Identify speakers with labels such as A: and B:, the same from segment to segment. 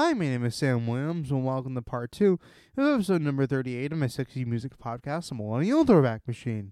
A: Hi, my name is Sam Williams, and welcome to part two of episode number 38 of my sexy music podcast, The Millennial Throwback Machine.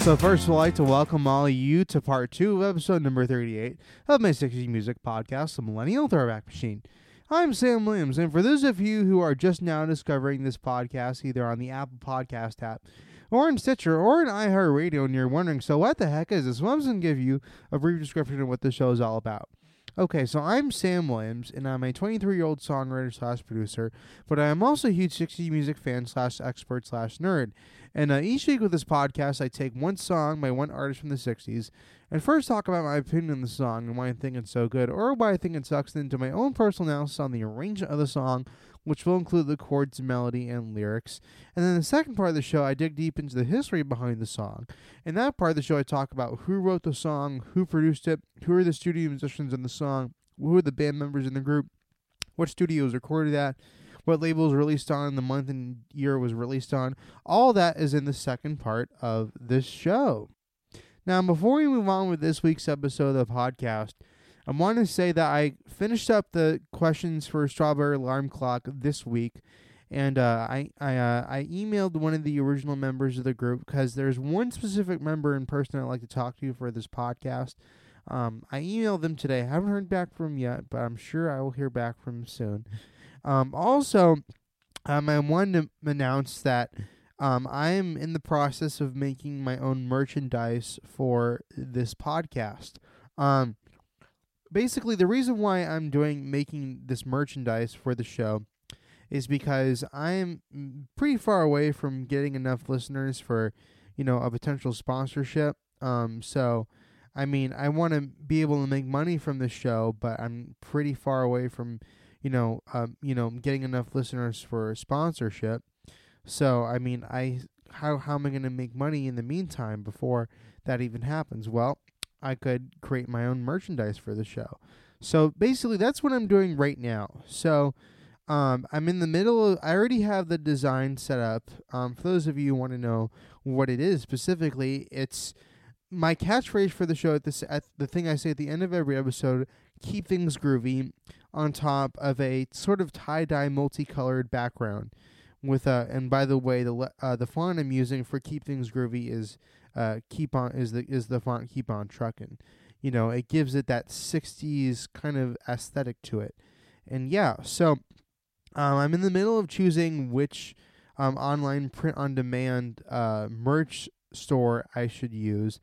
A: So, first, I'd like to welcome all of you to part two of episode number 38 of my sexy music podcast, The Millennial Throwback Machine. I'm Sam Williams, and for those of you who are just now discovering this podcast, either on the Apple Podcast app, or in Stitcher, or in iHeartRadio, and you're wondering, so what the heck is this? Well, I'm going to give you a brief description of what the show is all about. Okay, so I'm Sam Williams, and I'm a 23 year old songwriter slash producer, but I am also a huge 60 music fan slash expert slash nerd. And uh, each week with this podcast, I take one song by one artist from the 60s and first talk about my opinion on the song and why I think it's so good, or why I think it sucks, into my own personal analysis on the arrangement of the song, which will include the chords, melody, and lyrics. And then the second part of the show, I dig deep into the history behind the song. In that part of the show, I talk about who wrote the song, who produced it, who are the studio musicians in the song, who are the band members in the group, what studios recorded at, what label was released on, the month and year it was released on. All that is in the second part of this show. Now, before we move on with this week's episode of the podcast, I want to say that I finished up the questions for Strawberry Alarm Clock this week, and uh, I I uh, I emailed one of the original members of the group because there's one specific member in person I'd like to talk to for this podcast. Um, I emailed them today. I haven't heard back from them yet, but I'm sure I will hear back from them soon. Um, also, um, I wanted to announce that um, I am in the process of making my own merchandise for this podcast. Um, basically, the reason why I'm doing making this merchandise for the show is because I'm pretty far away from getting enough listeners for, you know, a potential sponsorship. Um, so, I mean, I want to be able to make money from the show, but I'm pretty far away from you know, um, you know, getting enough listeners for sponsorship. So, I mean, I how how am I going to make money in the meantime before that even happens? Well, I could create my own merchandise for the show. So basically, that's what I'm doing right now. So. Um, I'm in the middle of, I already have the design set up. Um, for those of you who want to know what it is specifically, it's my catchphrase for the show at this at the thing I say at the end of every episode, keep things groovy on top of a sort of tie-dye multicolored background with a and by the way the uh, the font I'm using for keep things groovy is uh keep on is the is the font keep on trucking you know it gives it that 60s kind of aesthetic to it. And yeah so um, I'm in the middle of choosing which um, online print on demand uh, merch store I should use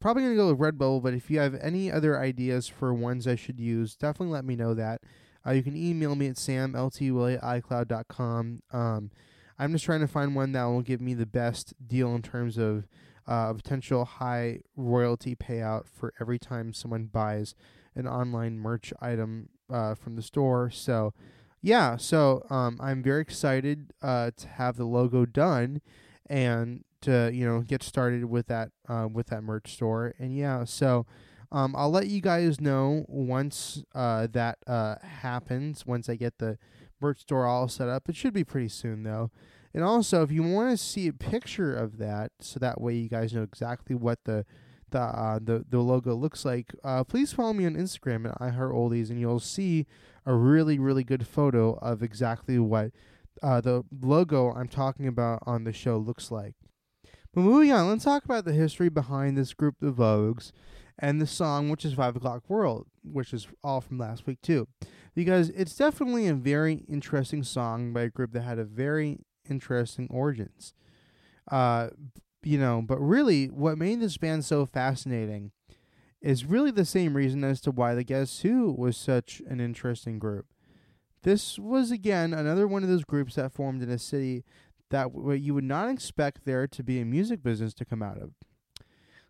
A: probably going to go with Redbubble, but if you have any other ideas for ones I should use, definitely let me know that. Uh, you can email me at samltwillie@icloud.com. Um, I'm just trying to find one that will give me the best deal in terms of uh, potential high royalty payout for every time someone buys an online merch item uh, from the store. So, yeah, so um, I'm very excited uh, to have the logo done and to you know get started with that uh, with that merch store. And yeah, so um, I'll let you guys know once uh, that uh, happens. Once I get the merch store all set up, it should be pretty soon though. And also, if you want to see a picture of that, so that way you guys know exactly what the the uh, the the logo looks like, uh, please follow me on Instagram at iHeartOldies, and you'll see a really really good photo of exactly what uh, the logo I'm talking about on the show looks like. But moving on, let's talk about the history behind this group, the Vogues, and the song, which is Five O'Clock World, which is all from last week, too. Because it's definitely a very interesting song by a group that had a very interesting origins. Uh, you know, but really, what made this band so fascinating is really the same reason as to why the Guess Who was such an interesting group. This was again another one of those groups that formed in a city that w- you would not expect there to be a music business to come out of.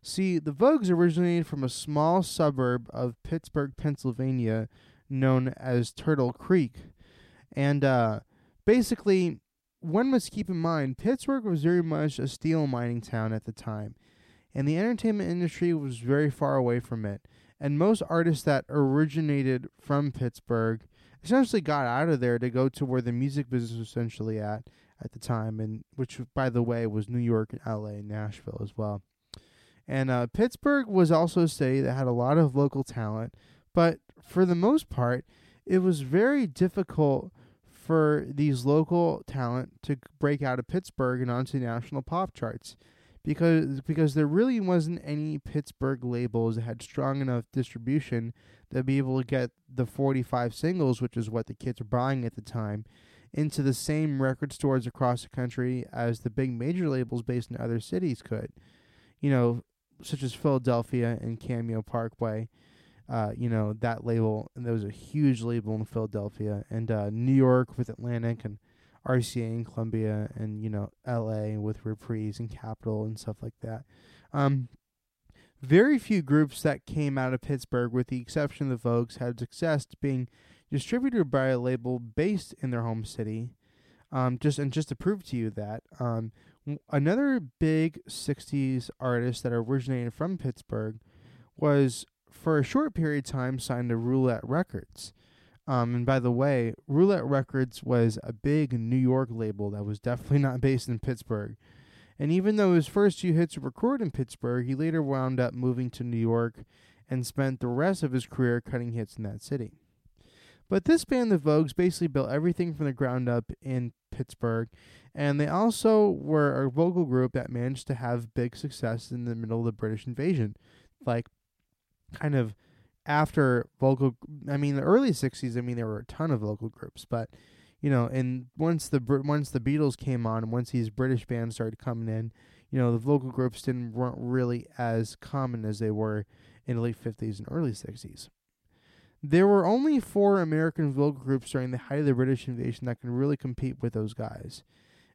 A: See, the Vogues originated from a small suburb of Pittsburgh, Pennsylvania, known as Turtle Creek. And uh, basically, one must keep in mind Pittsburgh was very much a steel mining town at the time. and the entertainment industry was very far away from it. And most artists that originated from Pittsburgh essentially got out of there to go to where the music business was essentially at at the time, and which, by the way, was New York and L.A. and Nashville as well. And uh, Pittsburgh was also a city that had a lot of local talent, but for the most part, it was very difficult for these local talent to break out of Pittsburgh and onto national pop charts because because there really wasn't any Pittsburgh labels that had strong enough distribution to be able to get the 45 singles, which is what the kids were buying at the time, into the same record stores across the country as the big major labels based in other cities could. You know, such as Philadelphia and Cameo Parkway. Uh, you know, that label, and there was a huge label in Philadelphia, and uh, New York with Atlantic and RCA and Columbia, and, you know, LA with Reprise and Capitol and stuff like that. Um, very few groups that came out of Pittsburgh, with the exception of the Vogues, had success being distributed by a label based in their home city. Um, just and just to prove to you that, um, another big '60s artist that originated from Pittsburgh was, for a short period of time, signed to Roulette Records. Um, and by the way, Roulette Records was a big New York label that was definitely not based in Pittsburgh. And even though his first few hits were recorded in Pittsburgh, he later wound up moving to New York and spent the rest of his career cutting hits in that city. But this band, the Vogues, basically built everything from the ground up in Pittsburgh, and they also were a vocal group that managed to have big success in the middle of the British invasion. Like, kind of after vocal, I mean, the early 60s, I mean, there were a ton of vocal groups, but you know, and once the once the Beatles came on, and once these British bands started coming in, you know, the vocal groups didn't weren't really as common as they were in the late fifties and early sixties. There were only four American vocal groups during the height of the British invasion that can really compete with those guys.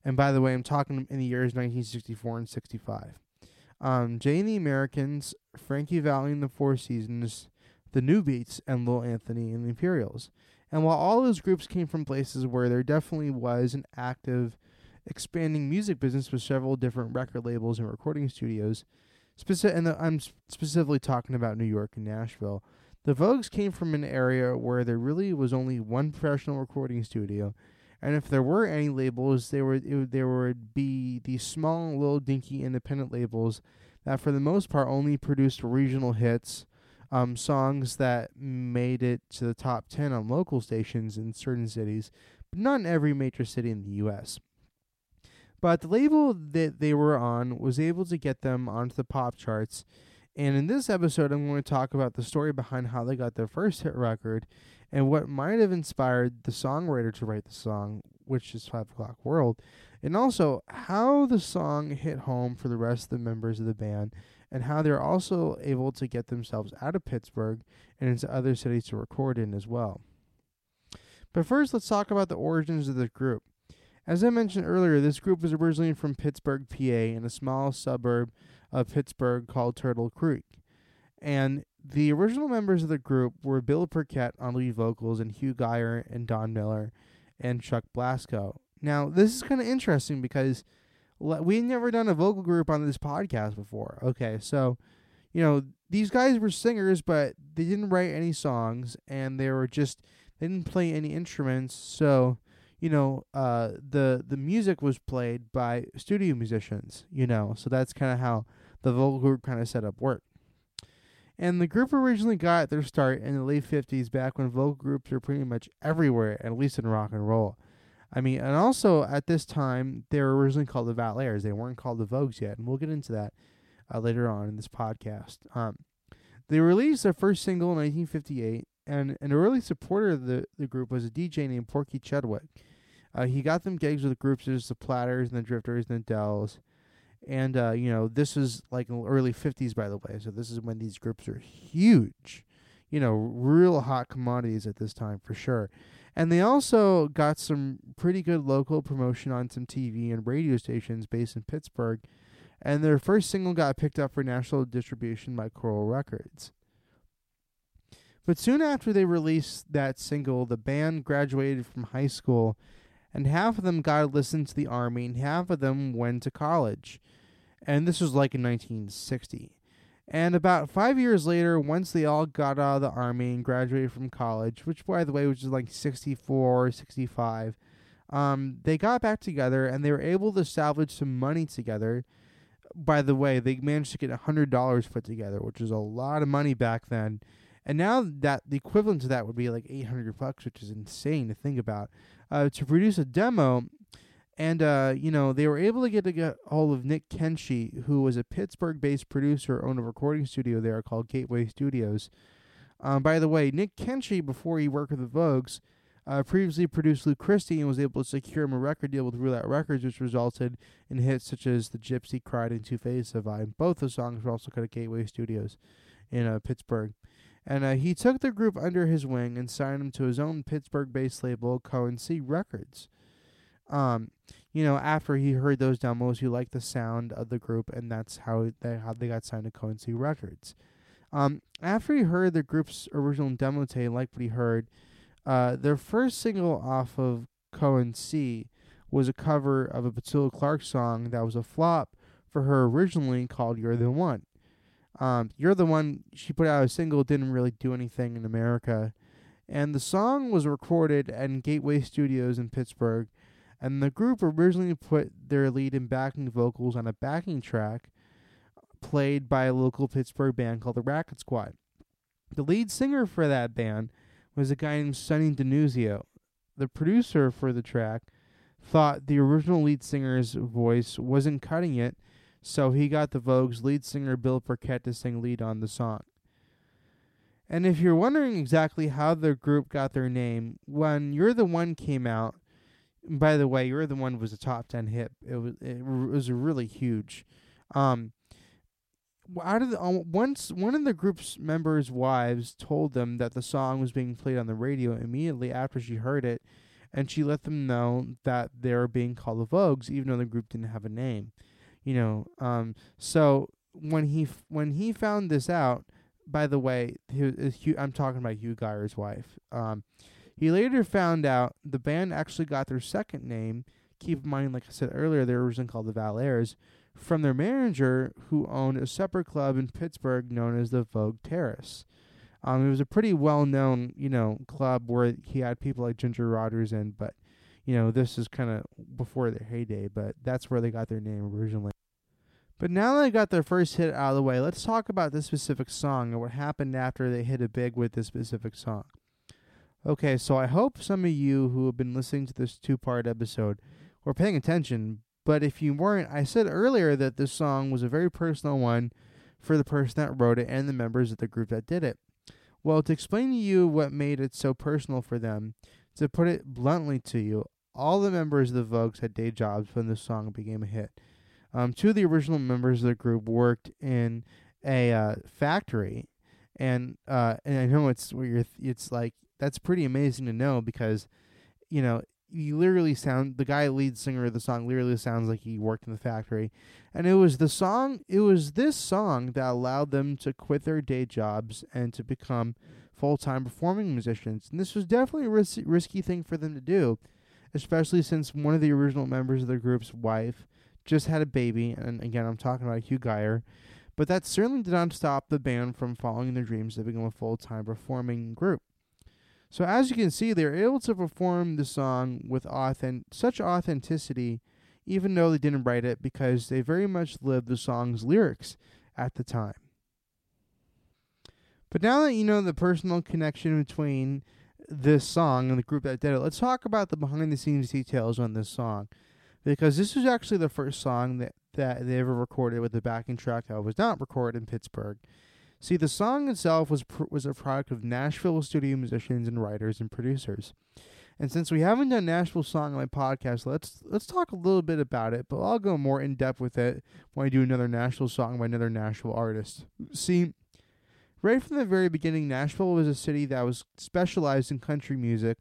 A: And by the way, I'm talking in the years 1964 and 65. Um, Jay and the Americans, Frankie Valli and the Four Seasons, the Newbeats, and Lil Anthony and the Imperials. And while all those groups came from places where there definitely was an active, expanding music business with several different record labels and recording studios, specific, and the, I'm specifically talking about New York and Nashville, the Vogues came from an area where there really was only one professional recording studio, and if there were any labels, they were there would be these small, little, dinky independent labels that, for the most part, only produced regional hits, um, songs that made it to the top ten on local stations in certain cities, but not in every major city in the U.S. But the label that they were on was able to get them onto the pop charts and in this episode, I'm going to talk about the story behind how they got their first hit record and what might have inspired the songwriter to write the song, which is Five O'Clock World, and also how the song hit home for the rest of the members of the band and how they're also able to get themselves out of Pittsburgh and into other cities to record in as well. But first, let's talk about the origins of the group. As I mentioned earlier, this group was originally from Pittsburgh, PA, in a small suburb of Pittsburgh called Turtle Creek. And the original members of the group were Bill Burkett on lead vocals and Hugh Geyer and Don Miller and Chuck Blasco. Now, this is kind of interesting because we've never done a vocal group on this podcast before. Okay, so, you know, these guys were singers, but they didn't write any songs and they were just, they didn't play any instruments. So, you know, uh, the the music was played by studio musicians, you know, so that's kind of how the vocal group kind of setup worked. And the group originally got their start in the late 50s, back when vocal groups were pretty much everywhere, at least in rock and roll. I mean, and also at this time, they were originally called the Valairs. They weren't called the Vogues yet, and we'll get into that uh, later on in this podcast. Um, they released their first single in 1958, and an early supporter of the, the group was a DJ named Porky Chedwick. Uh, he got them gigs with groups such as the Platters and the Drifters and the Dells. And, uh, you know, this is like early 50s, by the way. So this is when these groups are huge. You know, real hot commodities at this time for sure. And they also got some pretty good local promotion on some TV and radio stations based in Pittsburgh. And their first single got picked up for national distribution by Coral Records. But soon after they released that single, the band graduated from high school, and half of them got to listen to the army, and half of them went to college. and this was like in 1960. And about five years later, once they all got out of the army and graduated from college, which by the way was like 64, 65, um, they got back together and they were able to salvage some money together. By the way, they managed to get a hundred dollars put together, which is a lot of money back then. And now that the equivalent to that would be like eight hundred bucks, which is insane to think about. Uh, to produce a demo and uh, you know, they were able to get a get hold of Nick Cenci, who was a Pittsburgh-based producer, owned a recording studio there called Gateway Studios. Um, by the way, Nick Cenci, before he worked with the Vogues, uh, previously produced Lou Christie and was able to secure him a record deal with Roulette Records, which resulted in hits such as "The Gypsy Cried" and "Two of I." Both the songs were also cut at Gateway Studios in uh, Pittsburgh. And uh, he took the group under his wing and signed them to his own Pittsburgh-based label, Co&C Records. Um, you know, after he heard those demos, he liked the sound of the group, and that's how they how they got signed to Co&C Records. Um, after he heard the group's original demo tape, liked what he heard, uh, their first single off of Co&C was a cover of a Petula Clark song that was a flop for her originally called "You're the One." Um, "You're the One" she put out a single didn't really do anything in America, and the song was recorded at Gateway Studios in Pittsburgh and the group originally put their lead and backing vocals on a backing track played by a local Pittsburgh band called the Racket Squad. The lead singer for that band was a guy named Sonny Denuzio. The producer for the track thought the original lead singer's voice wasn't cutting it, so he got the Vogue's lead singer Bill Burkett to sing lead on the song. And if you're wondering exactly how the group got their name, when You're the One came out, by the way, you're the one was a top ten hit. It was it was really huge. Um, out of the um, once one of the group's members' wives told them that the song was being played on the radio immediately after she heard it, and she let them know that they were being called the Vogues, even though the group didn't have a name. You know, um, so when he f- when he found this out, by the way, he, I'm talking about Hugh Geyer's wife. Um, he later found out the band actually got their second name. Keep in mind, like I said earlier, they were originally called the Valairs, from their manager who owned a separate club in Pittsburgh known as the Vogue Terrace. Um, it was a pretty well known, you know, club where he had people like Ginger Rogers in, but you know, this is kind of before their heyday, but that's where they got their name originally. But now that they got their first hit out of the way, let's talk about this specific song and what happened after they hit a big with this specific song. Okay, so I hope some of you who have been listening to this two part episode were paying attention, but if you weren't, I said earlier that this song was a very personal one for the person that wrote it and the members of the group that did it. Well, to explain to you what made it so personal for them, to put it bluntly to you, all the members of the Vogues had day jobs when this song became a hit. Um, two of the original members of the group worked in a uh, factory, and uh, and I know it's you're. Th- it's like that's pretty amazing to know because, you know, you literally sound the guy lead singer of the song literally sounds like he worked in the factory and it was the song it was this song that allowed them to quit their day jobs and to become full-time performing musicians and this was definitely a ris- risky thing for them to do especially since one of the original members of the group's wife just had a baby and again i'm talking about hugh geyer but that certainly did not stop the band from following their dreams to become a full-time performing group so as you can see, they're able to perform the song with authentic, such authenticity, even though they didn't write it, because they very much lived the song's lyrics at the time. But now that you know the personal connection between this song and the group that did it, let's talk about the behind the scenes details on this song. Because this is actually the first song that, that they ever recorded with the backing track that was not recorded in Pittsburgh. See, the song itself was pr- was a product of Nashville studio musicians and writers and producers. And since we haven't done Nashville song on my podcast, let's let's talk a little bit about it, but I'll go more in depth with it when I do another Nashville song by another Nashville artist. See, right from the very beginning, Nashville was a city that was specialized in country music,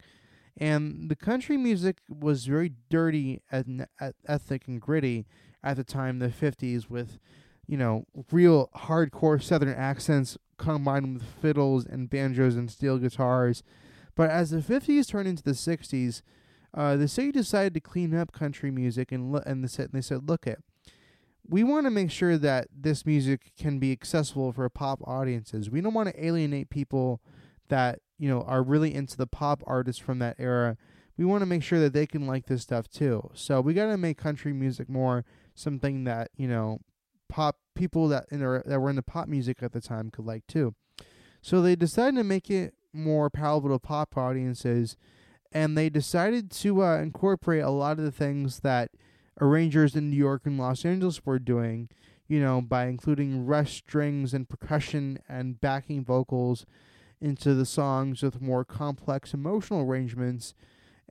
A: and the country music was very dirty, and ethnic, and gritty at the time, the 50s, with you know, real hardcore Southern accents combined with fiddles and banjos and steel guitars. But as the 50s turned into the 60s, uh, the city decided to clean up country music and lo- and they said, they said, look it, we want to make sure that this music can be accessible for pop audiences. We don't want to alienate people that, you know, are really into the pop artists from that era. We want to make sure that they can like this stuff too. So we got to make country music more something that, you know, pop people that in that were into pop music at the time could like too. So they decided to make it more palatable to pop audiences and they decided to uh, incorporate a lot of the things that arrangers in New York and Los Angeles were doing, you know, by including rush strings and percussion and backing vocals into the songs with more complex emotional arrangements.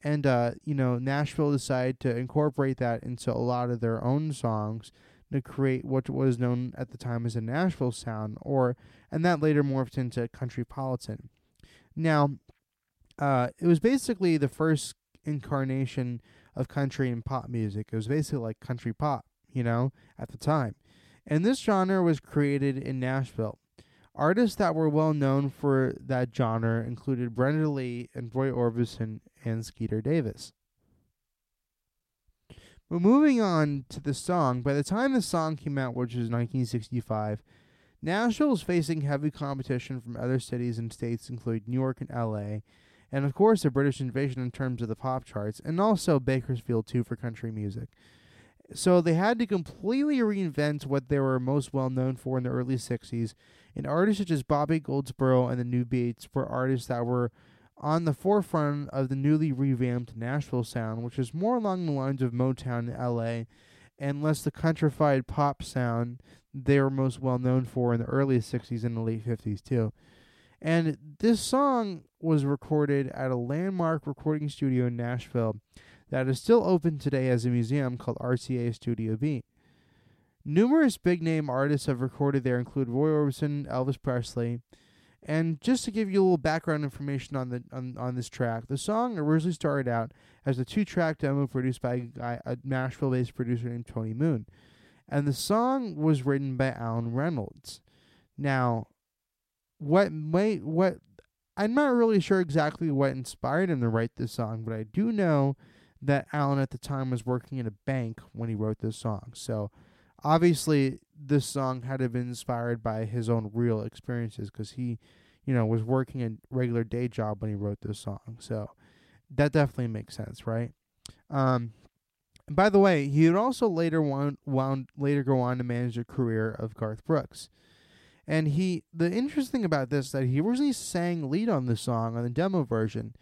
A: And, uh, you know, Nashville decided to incorporate that into a lot of their own songs to create what was known at the time as a Nashville sound, or, and that later morphed into Countrypolitan. Now, uh, it was basically the first incarnation of country and pop music. It was basically like country pop, you know, at the time. And this genre was created in Nashville. Artists that were well known for that genre included Brenda Lee and Roy Orbison and Skeeter Davis. But moving on to the song, by the time the song came out, which was 1965, Nashville was facing heavy competition from other cities and states, including New York and LA, and of course the British invasion in terms of the pop charts, and also Bakersfield too for country music. So they had to completely reinvent what they were most well known for in the early 60s, and artists such as Bobby Goldsboro and the Newbeats were artists that were on the forefront of the newly revamped Nashville sound, which is more along the lines of Motown in LA and less the countrified pop sound they were most well known for in the early 60s and the late 50s too. And this song was recorded at a landmark recording studio in Nashville that is still open today as a museum called RCA Studio B. Numerous big name artists have recorded there, include Roy Orbison, Elvis Presley. And just to give you a little background information on the on, on this track, the song originally started out as a two track demo produced by a, guy, a Nashville based producer named Tony Moon. And the song was written by Allen Reynolds. Now, what might what I'm not really sure exactly what inspired him to write this song, but I do know that Allen at the time was working in a bank when he wrote this song. So obviously this song had to have been inspired by his own real experiences because he, you know, was working a regular day job when he wrote this song. So that definitely makes sense, right? Um, by the way, he would also later wound, wound later go on to manage the career of Garth Brooks. And he, the interesting thing about this that he originally sang lead on the song on the demo version.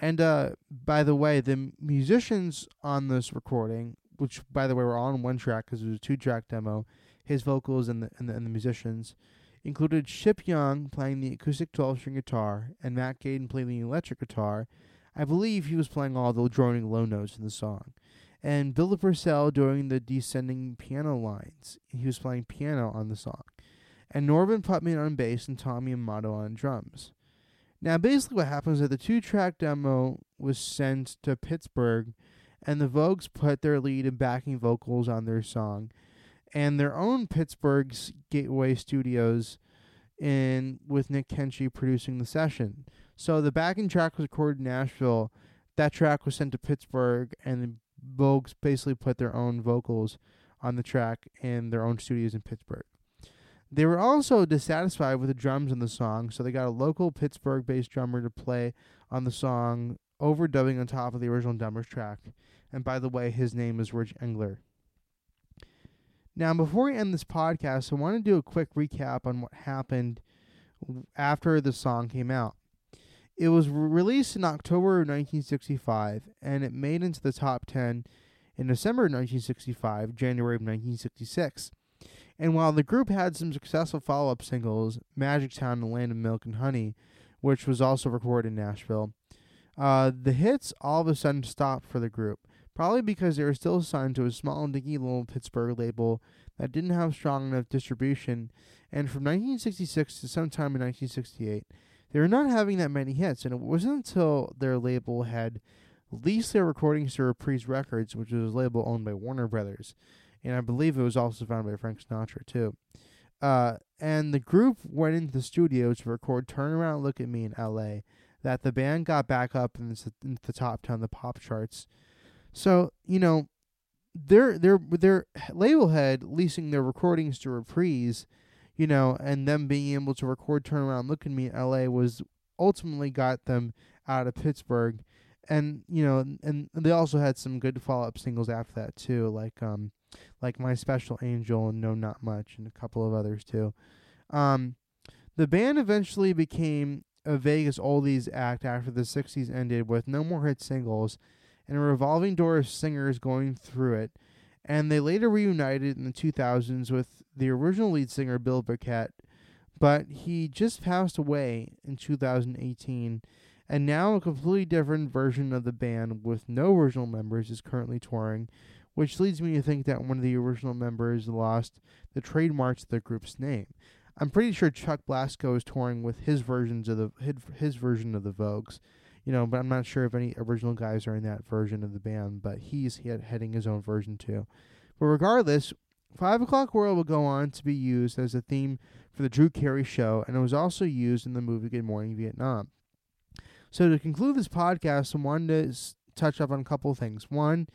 A: And uh, by the way, the musicians on this recording, which by the way were all on one track because it was a two-track demo, his vocals and the, and the and the musicians included Chip Young playing the acoustic 12-string guitar and Matt Gaden playing the electric guitar. I believe he was playing all the droning low notes in the song. And Billy Purcell doing the descending piano lines. He was playing piano on the song and Norman Putnam on bass and Tommy Amato on drums. Now, basically, what happens is that the two track demo was sent to Pittsburgh, and the Vogues put their lead and backing vocals on their song, and their own Pittsburgh's Gateway Studios, in with Nick Cenci producing the session. So the backing track was recorded in Nashville. That track was sent to Pittsburgh, and the Vogues basically put their own vocals on the track in their own studios in Pittsburgh. They were also dissatisfied with the drums in the song, so they got a local Pittsburgh based drummer to play on the song, overdubbing on top of the original drummer's track. And by the way, his name is Rich Engler. Now, before we end this podcast, I want to do a quick recap on what happened after the song came out. It was released in October of 1965, and it made into the top 10 in December of 1965, January of 1966. And while the group had some successful follow up singles, Magic Town and Land of Milk and Honey, which was also recorded in Nashville, uh, the hits all of a sudden stopped for the group, probably because they were still signed to a small, and dinky little Pittsburgh label that didn't have strong enough distribution. And from 1966 to sometime in 1968, they were not having that many hits, and it wasn't until their label had leased their recordings to Reprise Records, which was a label owned by Warner Brothers, and I believe it was also founded by Frank Sinatra too. Uh, and the group went into the studio to record "Turn Around, Look at Me" in L.A. That the band got back up in the, in the top ten of the pop charts. So you know, their their their label head leasing their recordings to Reprise, you know, and them being able to record "Turn Around, Look at Me" in L.A. was ultimately got them out of Pittsburgh, and you know, and they also had some good follow up singles after that too, like um, like "My Special Angel" and "No Not Much" and a couple of others too. Um, the band eventually became a Vegas oldies act after the '60s ended, with no more hit singles and a revolving door of singers going through it. And they later reunited in the 2000s with the original lead singer Bill Burkett, but he just passed away in 2018. And now a completely different version of the band with no original members is currently touring, which leads me to think that one of the original members lost the trademarks of the group's name. I'm pretty sure Chuck Blasco is touring with his versions of the his, his version of the Vogues you know, but I'm not sure if any original guys are in that version of the band, but he's he heading his own version too. But regardless, Five O'Clock World will go on to be used as a theme for the Drew Carey show, and it was also used in the movie Good Morning Vietnam. So to conclude this podcast, I wanted to touch up on a couple of things. One,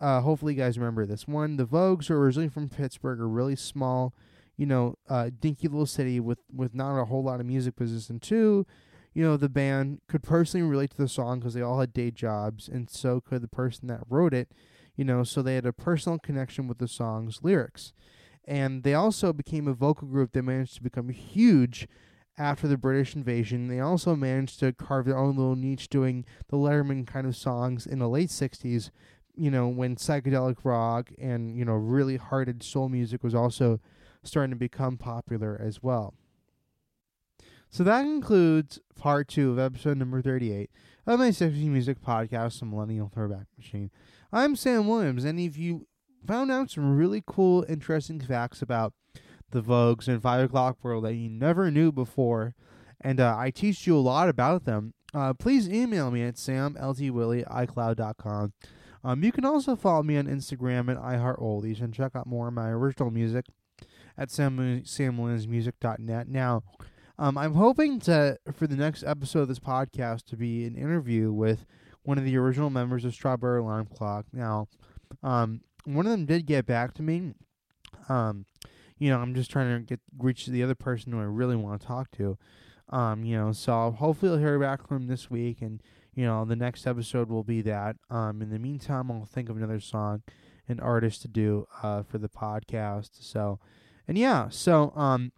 A: uh, hopefully you guys remember this. One, the Vogues are originally from Pittsburgh, a really small, you know, uh, dinky little city with, with not a whole lot of music business. And two, you know, the band could personally relate to the song because they all had day jobs, and so could the person that wrote it, you know, so they had a personal connection with the song's lyrics. And they also became a vocal group that managed to become huge after the British invasion. They also managed to carve their own little niche doing the Lettermen kind of songs in the late 60s, you know, when psychedelic rock and, you know, really hearted soul music was also starting to become popular as well. So that concludes part two of episode number 38 of my 60 Music Podcast, The Millennial Throwback Machine. I'm Sam Williams, and if you found out some really cool, interesting facts about the Vogues and 5 O'Clock World that you never knew before, and uh, I teach you a lot about them, uh, please email me at samltwilly@icloud.com. Um, you can also follow me on Instagram at iHeartOldies and check out more of my original music at sam. Now, um, I'm hoping to for the next episode of this podcast to be an interview with one of the original members of Strawberry Alarm Clock. Now, um, one of them did get back to me. Um, you know, I'm just trying to get reach the other person who I really want to talk to. Um, you know, so hopefully I'll hear back from him this week, and you know, the next episode will be that. Um, in the meantime, I'll think of another song, an artist to do uh for the podcast. So, and yeah, so um,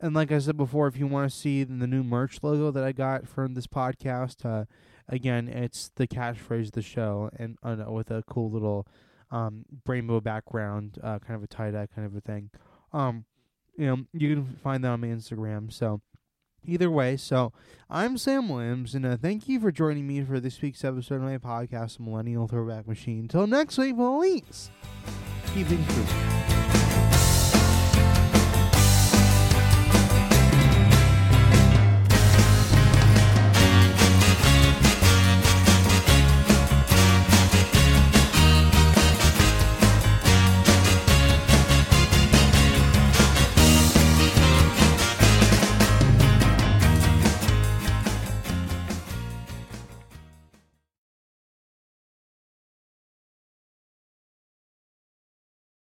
A: and like I said before, if you want to see the new merch logo that I got from this podcast, uh, again, it's the catchphrase of the show, and uh, with a cool little um, rainbow background, uh, kind of a tie dye kind of a thing. Um, you know, you can find that on my Instagram. So, either way, so I'm Sam Williams, and uh, thank you for joining me for this week's episode of my podcast, Millennial Throwback Machine. Until next week, police, keep things true.